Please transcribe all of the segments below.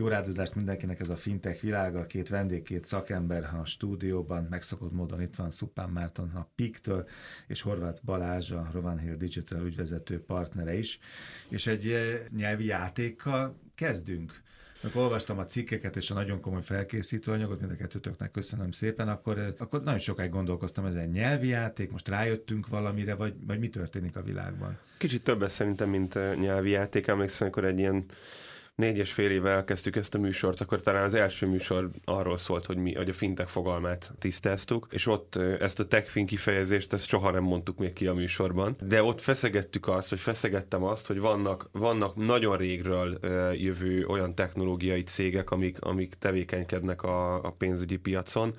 Jó rádozást mindenkinek ez a fintech világa, két vendég, két szakember a stúdióban, megszokott módon itt van Szupán Márton a PIK-től, és Horváth Balázs, a Rovan Hill Digital ügyvezető partnere is, és egy eh, nyelvi játékkal kezdünk. Amikor olvastam a cikkeket és a nagyon komoly felkészítő anyagot, mind a kettőtöknek köszönöm szépen, akkor, eh, akkor nagyon sokáig gondolkoztam ezen nyelvi játék, most rájöttünk valamire, vagy, vagy mi történik a világban? Kicsit többet szerintem, mint eh, nyelvi játék. Emlékszem, amikor egy ilyen négy és fél éve elkezdtük ezt a műsort, akkor talán az első műsor arról szólt, hogy mi hogy a fintek fogalmát tisztáztuk, és ott ezt a techfin kifejezést ezt soha nem mondtuk még ki a műsorban, de ott feszegettük azt, vagy feszegettem azt, hogy vannak, vannak nagyon régről jövő olyan technológiai cégek, amik, amik tevékenykednek a, a pénzügyi piacon,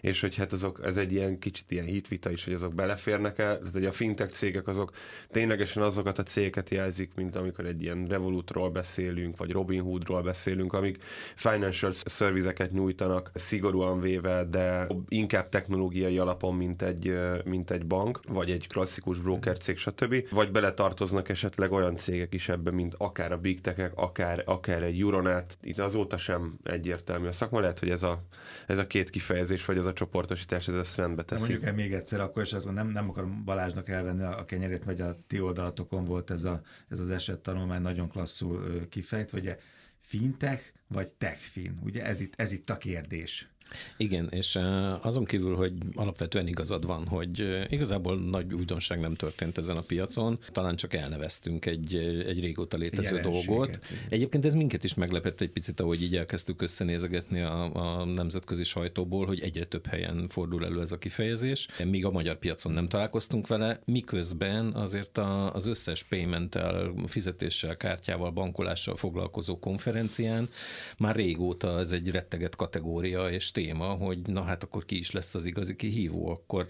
és hogy hát azok, ez egy ilyen kicsit ilyen hitvita is, hogy azok beleférnek el, tehát hogy a fintech cégek azok ténylegesen azokat a cégeket jelzik, mint amikor egy ilyen Revolutról beszélünk, vagy Robin Hoodról beszélünk, amik financial service nyújtanak szigorúan véve, de inkább technológiai alapon, mint egy, mint egy bank, vagy egy klasszikus broker cég, stb. Vagy beletartoznak esetleg olyan cégek is ebbe, mint akár a big tech akár, akár egy Euronet. Itt azóta sem egyértelmű a szakma, lehet, hogy ez a, ez a két kifejezés, vagy ez a csoportosítás, ez ezt rendbe teszi. Mondjuk el még egyszer, akkor is azt nem, nem akarom Balázsnak elvenni a kenyerét, mert a ti oldalatokon volt ez, a, ez az eset tanulmány nagyon klasszul kifejtve, ugye fintech vagy techfin? Ugye ez itt, ez itt a kérdés. Igen, és azon kívül, hogy alapvetően igazad van, hogy igazából nagy újdonság nem történt ezen a piacon, talán csak elneveztünk egy, egy régóta létező dolgot. Egyébként ez minket is meglepett egy picit, ahogy így elkezdtük összenézegetni a, a nemzetközi sajtóból, hogy egyre több helyen fordul elő ez a kifejezés. Míg a magyar piacon nem találkoztunk vele, miközben azért a, az összes paymenttel, fizetéssel, kártyával, bankolással foglalkozó konferencián már régóta ez egy retteget kategória, és téma, hogy na hát akkor ki is lesz az igazi kihívó, akkor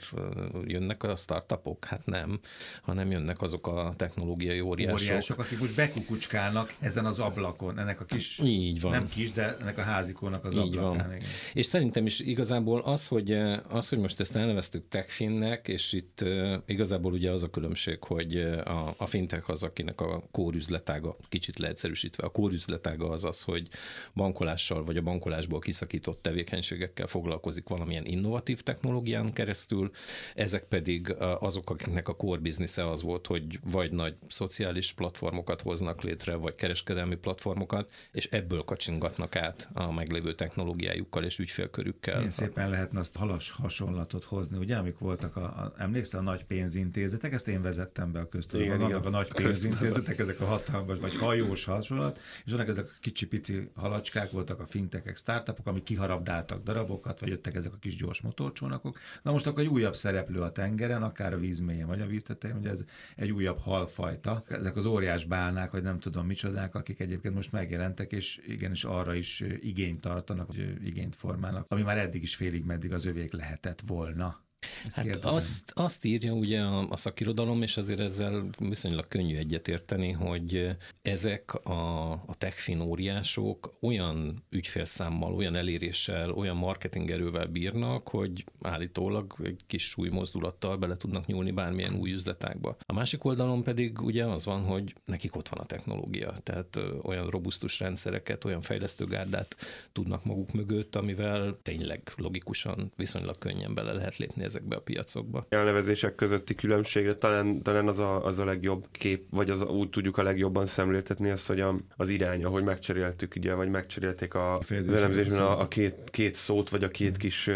jönnek a startupok? Hát nem, hanem jönnek azok a technológiai óriások. Óriások, akik most bekukucskálnak ezen az ablakon, ennek a kis, Így van. nem kis, de ennek a házikónak az Így ablakán. Van. Igen. És szerintem is igazából az, hogy, az, hogy most ezt elneveztük techfinnek, és itt igazából ugye az a különbség, hogy a, a fintech az, akinek a kórüzletága, kicsit leegyszerűsítve, a kórüzletága az az, hogy bankolással vagy a bankolásból kiszakított tevékenység tevékenységekkel foglalkozik valamilyen innovatív technológián keresztül, ezek pedig azok, akiknek a core business az volt, hogy vagy nagy szociális platformokat hoznak létre, vagy kereskedelmi platformokat, és ebből kacsingatnak át a meglévő technológiájukkal és ügyfélkörükkel. Milyen szépen lehetne azt halas hasonlatot hozni, ugye, amik voltak, a, a, emlékszel, a nagy pénzintézetek, ezt én vezettem be a köztudatban, vannak a nagy pénzintézetek, ezek a hatalmas, vagy hajós hasonlat, és vannak ezek a kicsi-pici halacskák, voltak a fintekek, startupok, amik kiharabdáltak darabokat, vagy jöttek ezek a kis gyors motorcsónakok. Na most akkor egy újabb szereplő a tengeren, akár a vízmélyen, vagy a víztetején, ugye ez egy újabb halfajta. Ezek az óriás bálnák, vagy nem tudom micsodák, akik egyébként most megjelentek, és igenis arra is igényt tartanak, vagy igényt formálnak, ami már eddig is félig meddig az övék lehetett volna. Hát azt, azt írja ugye a, a szakirodalom, és azért ezzel viszonylag könnyű egyetérteni, hogy ezek a, a techfin óriások olyan ügyfélszámmal, olyan eléréssel, olyan marketing erővel bírnak, hogy állítólag egy kis súlymozdulattal bele tudnak nyúlni bármilyen új üzletákba. A másik oldalon pedig ugye az van, hogy nekik ott van a technológia, tehát olyan robusztus rendszereket, olyan fejlesztőgárdát tudnak maguk mögött, amivel tényleg logikusan viszonylag könnyen bele lehet lépni ezekbe a piacokba. A nevezések közötti különbségre talán, talán az, a, az a legjobb kép, vagy az úgy tudjuk a legjobban szemléltetni azt, hogy a, az irány, ahogy megcseréltük, ugye, vagy megcserélték a, az elemzésben a, a két, két szót, vagy a két kis uh,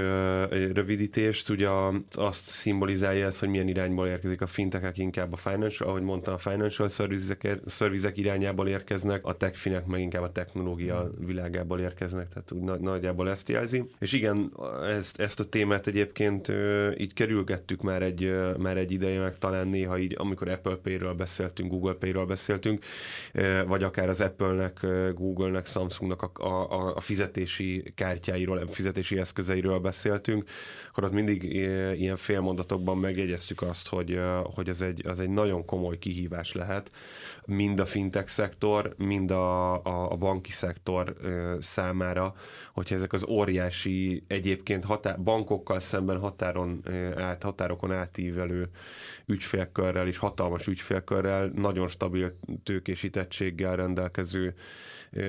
rövidítést, ugye azt szimbolizálja ez, hogy milyen irányból érkezik a fintekek, inkább a financial, ahogy mondtam, a financial servizek irányából érkeznek, a techfinek meg inkább a technológia világából érkeznek, tehát úgy nagyjából ezt jelzi. És igen, ezt, ezt a témát egyébként így kerülgettük már egy, már egy ideje, meg talán néha így, amikor Apple Pay-ről beszéltünk, Google Pay-ről beszéltünk, vagy akár az Apple-nek, Google-nek, Samsung-nak a, a, a fizetési kártyáiról, a fizetési eszközeiről beszéltünk, akkor ott mindig ilyen félmondatokban megjegyeztük azt, hogy, hogy ez egy, az egy nagyon komoly kihívás lehet, mind a fintech szektor, mind a, a, a banki szektor számára, hogyha ezek az óriási egyébként határ, bankokkal szemben határon határokon át, határokon átívelő ügyfélkörrel és hatalmas ügyfélkörrel, nagyon stabil tőkésítettséggel rendelkező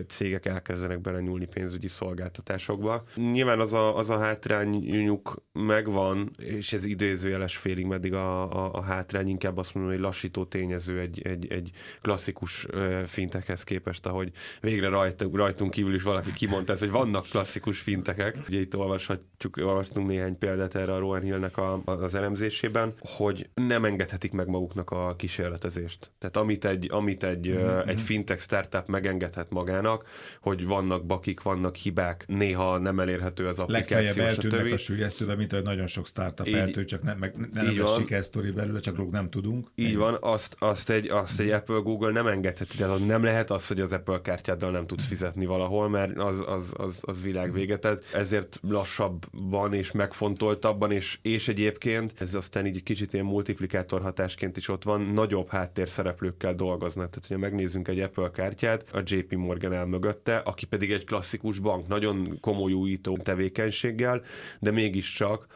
cégek elkezdenek belenyúlni pénzügyi szolgáltatásokba. Nyilván az a, az a hátrányuk megvan, és ez idézőjeles félig meddig a, a, a hátrány, inkább azt mondom, hogy lassító tényező egy, egy, egy klasszikus fintekhez képest, ahogy végre rajtunk, rajtunk kívül is valaki kimondta ezt, hogy vannak klasszikus fintekek. Ugye itt olvashatjuk, olvastunk néhány példát erre a Rowan Hillnek a, az elemzésében, hogy nem engedhetik meg maguknak a kísérletezést. Tehát amit egy, amit egy, mm-hmm. egy fintech startup megengedhet magának, hogy vannak bakik, vannak hibák, néha nem elérhető az applikáció. Legfeljebb eltűnnek a sülyeztőbe, mint hogy nagyon sok startup így, eltűnt, csak nem, meg nem így lesz sikersztori belőle, csak róluk nem tudunk. Így van, azt, azt, egy, azt egy Apple Google nem engedheti, tehát nem lehet az, hogy az Apple kártyáddal nem tudsz fizetni valahol, mert az, az, az, az világ vége. Tehát ezért lassabban és megfontoltabban, és, és egyébként ez aztán így kicsit ilyen multiplikátor hatásként is ott van, nagyobb háttérszereplőkkel dolgoznak. Tehát, hogyha megnézzünk egy Apple kártyát, a JP Morgan el mögötte, aki pedig egy klasszikus bank, nagyon komoly újító tevékenységgel, de mégiscsak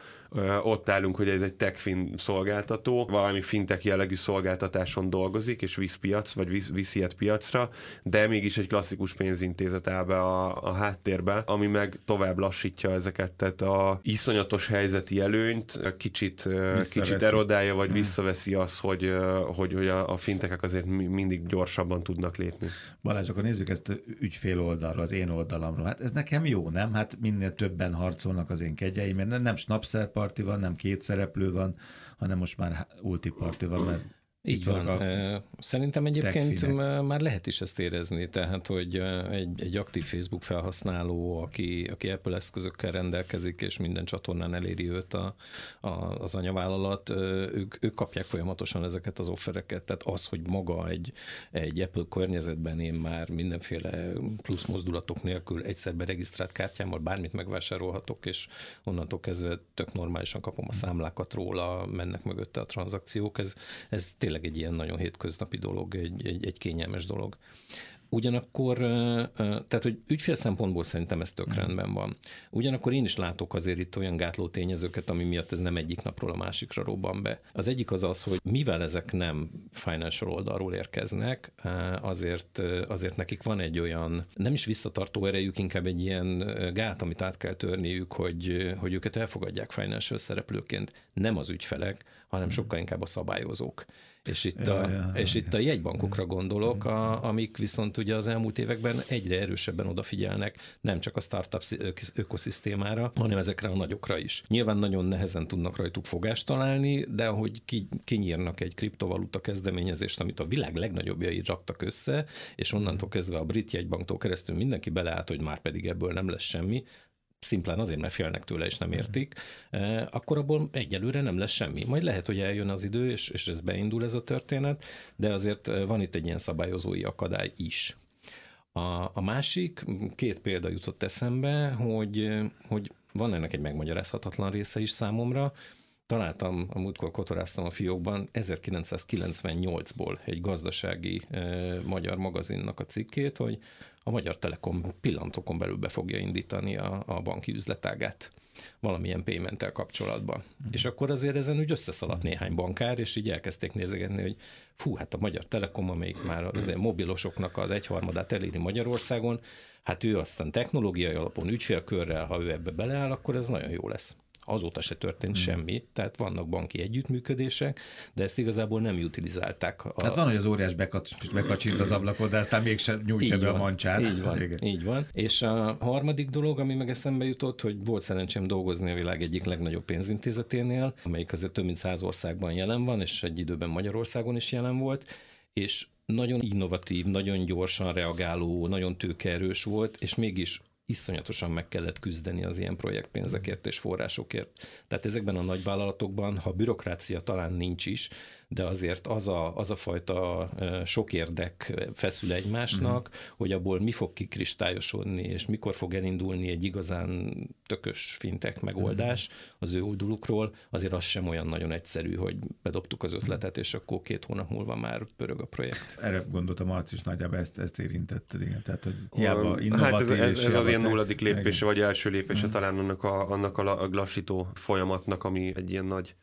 ott állunk, hogy ez egy techfin szolgáltató, valami fintech jellegű szolgáltatáson dolgozik, és visz piac, vagy visz, visz ilyet piacra, de mégis egy klasszikus pénzintézet áll be a, a háttérbe, ami meg tovább lassítja ezeket, tehát a iszonyatos helyzeti előnyt kicsit, kicsit erodálja, vagy visszaveszi az, hogy, hogy, hogy a, a fintekek azért mindig gyorsabban tudnak lépni. Balázs, akkor nézzük ezt ügyfél oldalról, az én oldalamról. Hát ez nekem jó, nem? Hát minél többen harcolnak az én kegyeim, mert nem snapszerpar parti van, nem két szereplő van, hanem most már parti van, mert így van. A Szerintem egyébként techfinek. már lehet is ezt érezni, tehát, hogy egy, egy aktív Facebook felhasználó, aki, aki Apple eszközökkel rendelkezik, és minden csatornán eléri őt a, a, az anyavállalat, ők, ők kapják folyamatosan ezeket az offereket, tehát az, hogy maga egy, egy Apple környezetben én már mindenféle plusz mozdulatok nélkül egyszer beregisztrált kártyámmal bármit megvásárolhatok, és onnantól kezdve tök normálisan kapom a számlákat róla, mennek mögötte a tranzakciók, ez, ez tényleg tényleg egy ilyen nagyon hétköznapi dolog, egy, egy, egy kényelmes dolog. Ugyanakkor, tehát, hogy ügyfél szempontból szerintem ez tök mm. rendben van. Ugyanakkor én is látok azért itt olyan gátló tényezőket, ami miatt ez nem egyik napról a másikra robban be. Az egyik az az, hogy mivel ezek nem financial oldalról érkeznek, azért, azért nekik van egy olyan, nem is visszatartó erejük, inkább egy ilyen gát, amit át kell törniük, hogy, hogy őket elfogadják financial szereplőként, nem az ügyfelek, hanem mm. sokkal inkább a szabályozók. És itt, ja, a, ja, és ja, itt a jegybankokra gondolok, a, amik viszont ugye az elmúlt években egyre erősebben odafigyelnek nem csak a startup ökoszisztémára, hanem ezekre a nagyokra is. Nyilván nagyon nehezen tudnak rajtuk fogást találni, de ahogy ki, kinyírnak egy kriptovaluta kezdeményezést, amit a világ legnagyobbjai raktak össze, és onnantól kezdve a brit jegybanktól keresztül mindenki beleállt, hogy már pedig ebből nem lesz semmi, szimplán azért, mert félnek tőle és nem értik, eh, akkor abból egyelőre nem lesz semmi. Majd lehet, hogy eljön az idő, és, és ez beindul ez a történet, de azért eh, van itt egy ilyen szabályozói akadály is. A, a másik, két példa jutott eszembe, hogy, eh, hogy van ennek egy megmagyarázhatatlan része is számomra. Találtam, a múltkor kotoráztam a fiókban 1998-ból egy gazdasági e, magyar magazinnak a cikkét, hogy a Magyar Telekom pillantokon belül be fogja indítani a, a banki üzletágát valamilyen payment kapcsolatban. Mm. És akkor azért ezen úgy összeszaladt néhány bankár, és így elkezdték nézegetni, hogy fú, hát a Magyar Telekom, amelyik már az mobilosoknak az egyharmadát eléri Magyarországon, hát ő aztán technológiai alapon ügyfélkörrel, ha ő ebbe beleáll, akkor ez nagyon jó lesz azóta se történt hmm. semmi, tehát vannak banki együttműködések, de ezt igazából nem utilizálták. A... Hát van, hogy az óriás bekacsint az ablakot, de aztán mégsem nyújtja be a mancsát. Így van, így van. És a harmadik dolog, ami meg eszembe jutott, hogy volt szerencsém dolgozni a világ egyik legnagyobb pénzintézeténél, amelyik azért több mint száz országban jelen van, és egy időben Magyarországon is jelen volt, és nagyon innovatív, nagyon gyorsan reagáló, nagyon tőkeerős volt, és mégis iszonyatosan meg kellett küzdeni az ilyen projektpénzekért és forrásokért. Tehát ezekben a nagyvállalatokban, ha bürokrácia talán nincs is, de azért az a, az a fajta sok érdek feszül egymásnak, mm. hogy abból mi fog kikristályosodni, és mikor fog elindulni egy igazán tökös fintek megoldás mm. az ő oldalukról, azért az sem olyan nagyon egyszerű, hogy bedobtuk az ötletet, és akkor két hónap múlva már pörög a projekt. Erre gondoltam, Marc is nagyjából ezt, ezt érintetted, igen. Tehát, hogy hiába Hát ez, ez, ez az ilyen nulladik lépése, vagy első lépése mm. talán annak a, annak a lassító folyamatnak, ami egy ilyen nagy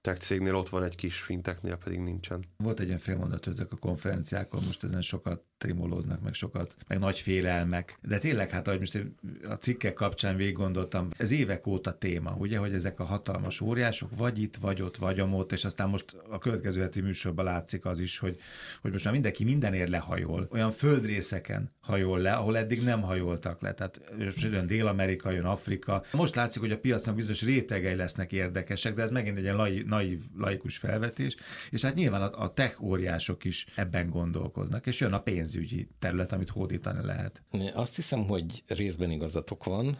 tech cégnél ott van egy kis finteknél, pedig nincsen. Volt egy ilyen félmondat, hogy ezek a konferenciákon most ezen sokat trimolóznak, meg sokat, meg nagy félelmek. De tényleg, hát ahogy most a cikkek kapcsán végig gondoltam, ez évek óta téma, ugye, hogy ezek a hatalmas óriások vagy itt, vagy ott, vagy amott, és aztán most a következő heti műsorban látszik az is, hogy, hogy most már mindenki mindenért lehajol. Olyan földrészeken hajol le, ahol eddig nem hajoltak le. Tehát jön Dél-Amerika, jön Afrika. Most látszik, hogy a piacnak bizonyos rétegei lesznek érdekesek, de ez megint egy ilyen naív, laikus felvetés. És hát nyilván a, a tech óriások is ebben gondolkoznak, és jön a pénzügyi terület, amit hódítani lehet. Azt hiszem, hogy részben igazatok van,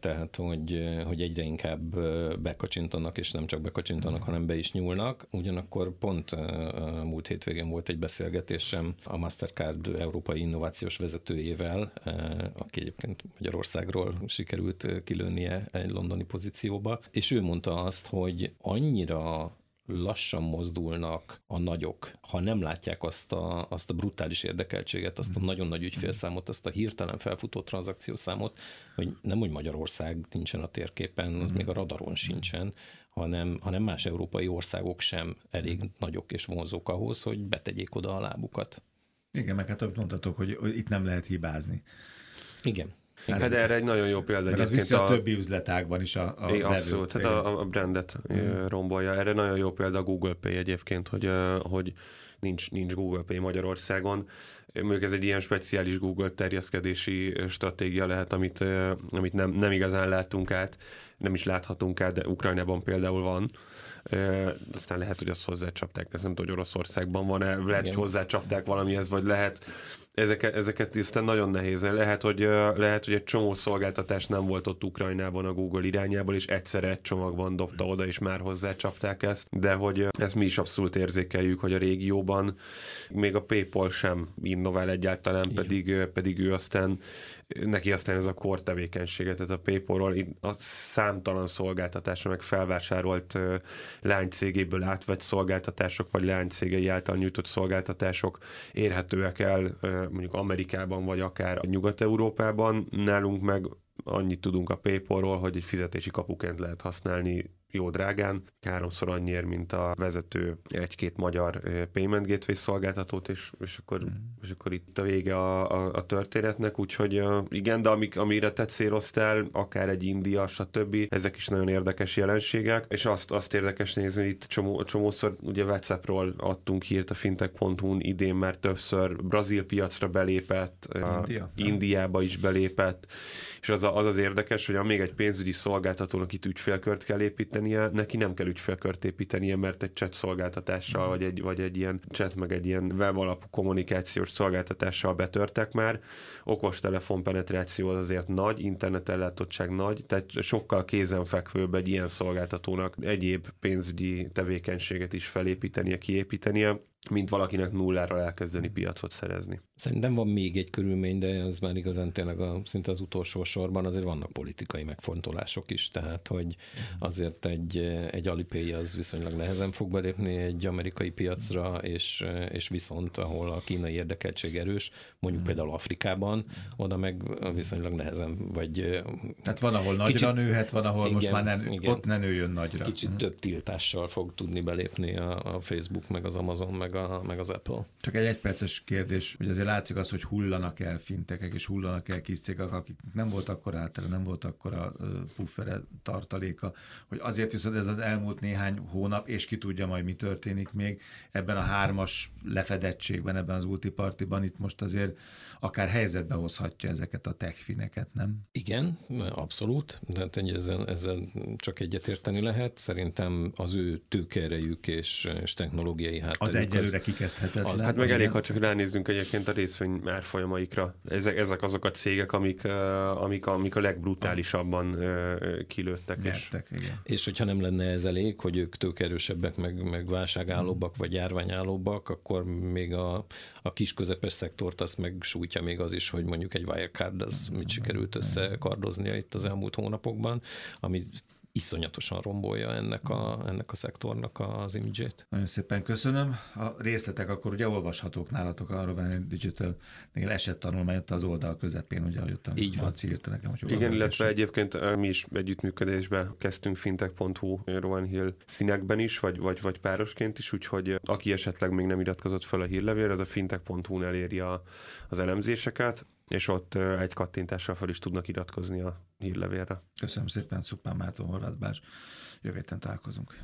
tehát hogy, hogy egyre inkább bekacsintanak, és nem csak bekacsintanak, hanem be is nyúlnak. Ugyanakkor pont múlt hétvégén volt egy beszélgetésem a Mastercard Európai Innovációs vezetőjével, aki egyébként Magyarországról sikerült kilőnie egy londoni pozícióba, és ő mondta azt, hogy annyira lassan mozdulnak a nagyok, ha nem látják azt a, azt a brutális érdekeltséget, azt a mm. nagyon nagy ügyfélszámot, azt a hirtelen felfutó tranzakciószámot, hogy nem, hogy Magyarország nincsen a térképen, az mm. még a radaron sincsen, hanem, hanem más európai országok sem elég nagyok és vonzók ahhoz, hogy betegyék oda a lábukat. Igen, meg hát mondhatok, hogy, hogy itt nem lehet hibázni. Igen. Hát, erre egy nagyon jó példa. Mert az viszi a, a többi üzletágban is a, a igen, Abszolút, hát a, a brandet mm. rombolja. Erre nagyon jó példa a Google Pay egyébként, hogy, hogy nincs, nincs Google Pay Magyarországon. Mondjuk ez egy ilyen speciális Google terjeszkedési stratégia lehet, amit, amit nem, nem igazán láttunk át, nem is láthatunk át, de Ukrajnában például van aztán lehet, hogy azt hozzácsapták, ez nem tudom, hogy Oroszországban van-e, lehet, hogy hozzácsapták valamihez, vagy lehet, ezeket, ezeket aztán nagyon nehéz. Lehet hogy, lehet, hogy egy csomó szolgáltatás nem volt ott Ukrajnában a Google irányából, és egyszerre egy csomagban dobta oda, és már hozzácsapták ezt, de hogy ezt mi is abszolút érzékeljük, hogy a régióban még a PayPal sem innovál egyáltalán, pedig, pedig ő aztán neki aztán ez a kor tevékenysége, tehát a PayPal-ról a számtalan szolgáltatásra meg felvásárolt lánycégéből átvett szolgáltatások, vagy lánycégei által nyújtott szolgáltatások érhetőek el mondjuk Amerikában, vagy akár Nyugat-Európában. Nálunk meg annyit tudunk a PayPal-ról, hogy egy fizetési kapuként lehet használni jó drágán, háromszor annyiért, mint a vezető egy-két magyar payment gateway szolgáltatót, és, és, akkor, mm. és akkor itt a vége a, a, a történetnek, úgyhogy igen, de amik, amire te céloztál, akár egy India, stb., ezek is nagyon érdekes jelenségek, és azt, azt érdekes nézni, hogy itt csomó, csomószor ugye WhatsAppról adtunk hírt a fintech.hu-n idén már többször Brazil piacra belépett, India? Indiába is belépett, és az, a, az az érdekes, hogy amíg egy pénzügyi szolgáltatónak itt ügyfélkört kell építenie, neki nem kell ügyfélkört építenie, mert egy chat szolgáltatással, mm. vagy egy, vagy egy ilyen chat, meg egy ilyen web alapú kommunikációs szolgáltatással betörtek már. Okostelefon penetráció az azért nagy, internetellátottság nagy, tehát sokkal kézenfekvőbb egy ilyen szolgáltatónak egyéb pénzügyi tevékenységet is felépítenie, kiépítenie mint valakinek nullára elkezdeni piacot szerezni. Szerintem van még egy körülmény, de az már igazán tényleg a, szinte az utolsó sorban azért vannak politikai megfontolások is, tehát hogy azért egy, egy Alipay az viszonylag nehezen fog belépni egy amerikai piacra, és, és viszont ahol a kínai érdekeltség erős, mondjuk például Afrikában, oda meg viszonylag nehezen, vagy... Tehát van, ahol nagyra kicsit, nőhet, van, ahol igen, most már ne, igen, ott ne nőjön nagyra. Kicsit uh-huh. több tiltással fog tudni belépni a, a Facebook, meg az Amazon, meg, a, meg az Apple. Csak egy egyperces kérdés, hogy azért látszik az, hogy hullanak el fintekek, és hullanak el kis cégek, akik nem volt akkor által, nem volt akkor a puffere tartaléka, hogy azért viszont ez az elmúlt néhány hónap, és ki tudja majd mi történik még ebben a hármas lefedettségben, ebben az multipartiban, itt most azért akár helyzetbe hozhatja ezeket a techfineket, nem? Igen, abszolút, de ezzel, ezzel csak egyetérteni lehet. Szerintem az ő tőkerejük és, és technológiai hátterük az, Egyelőre kikezdhetetlen. Az, hát meg elég, ha csak ránézzünk egyébként a részvény árfolyamaikra. Ezek, ezek azok a cégek, amik, amik, amik a legbrutálisabban kilőttek. Nyertek, és, igen. és hogyha nem lenne ez elég, hogy ők tőkerősebbek, meg, meg válságállóbbak, vagy járványállóbbak, akkor még a, a kis közepes szektort azt meg sújtja még az is, hogy mondjuk egy Wirecard az mit sikerült összekardoznia itt az elmúlt hónapokban, ami iszonyatosan rombolja ennek a, ennek a szektornak az imidzsét. Nagyon szépen köszönöm. A részletek akkor ugye olvashatók nálatok a Rovan Digital esett tanulmányt az oldal közepén, ugye, hogy ott Így van. írta nekem, hogy Igen, illetve egyébként mi is együttműködésbe kezdtünk fintech.hu Rowan Hill színekben is, vagy, vagy, vagy párosként is, úgyhogy aki esetleg még nem iratkozott fel a hírlevélre, az a fintech.hu-n eléri a, az elemzéseket és ott egy kattintással fel is tudnak iratkozni a hírlevélre. Köszönöm szépen, Szupán Márton, Horváth Bás. Jövő találkozunk.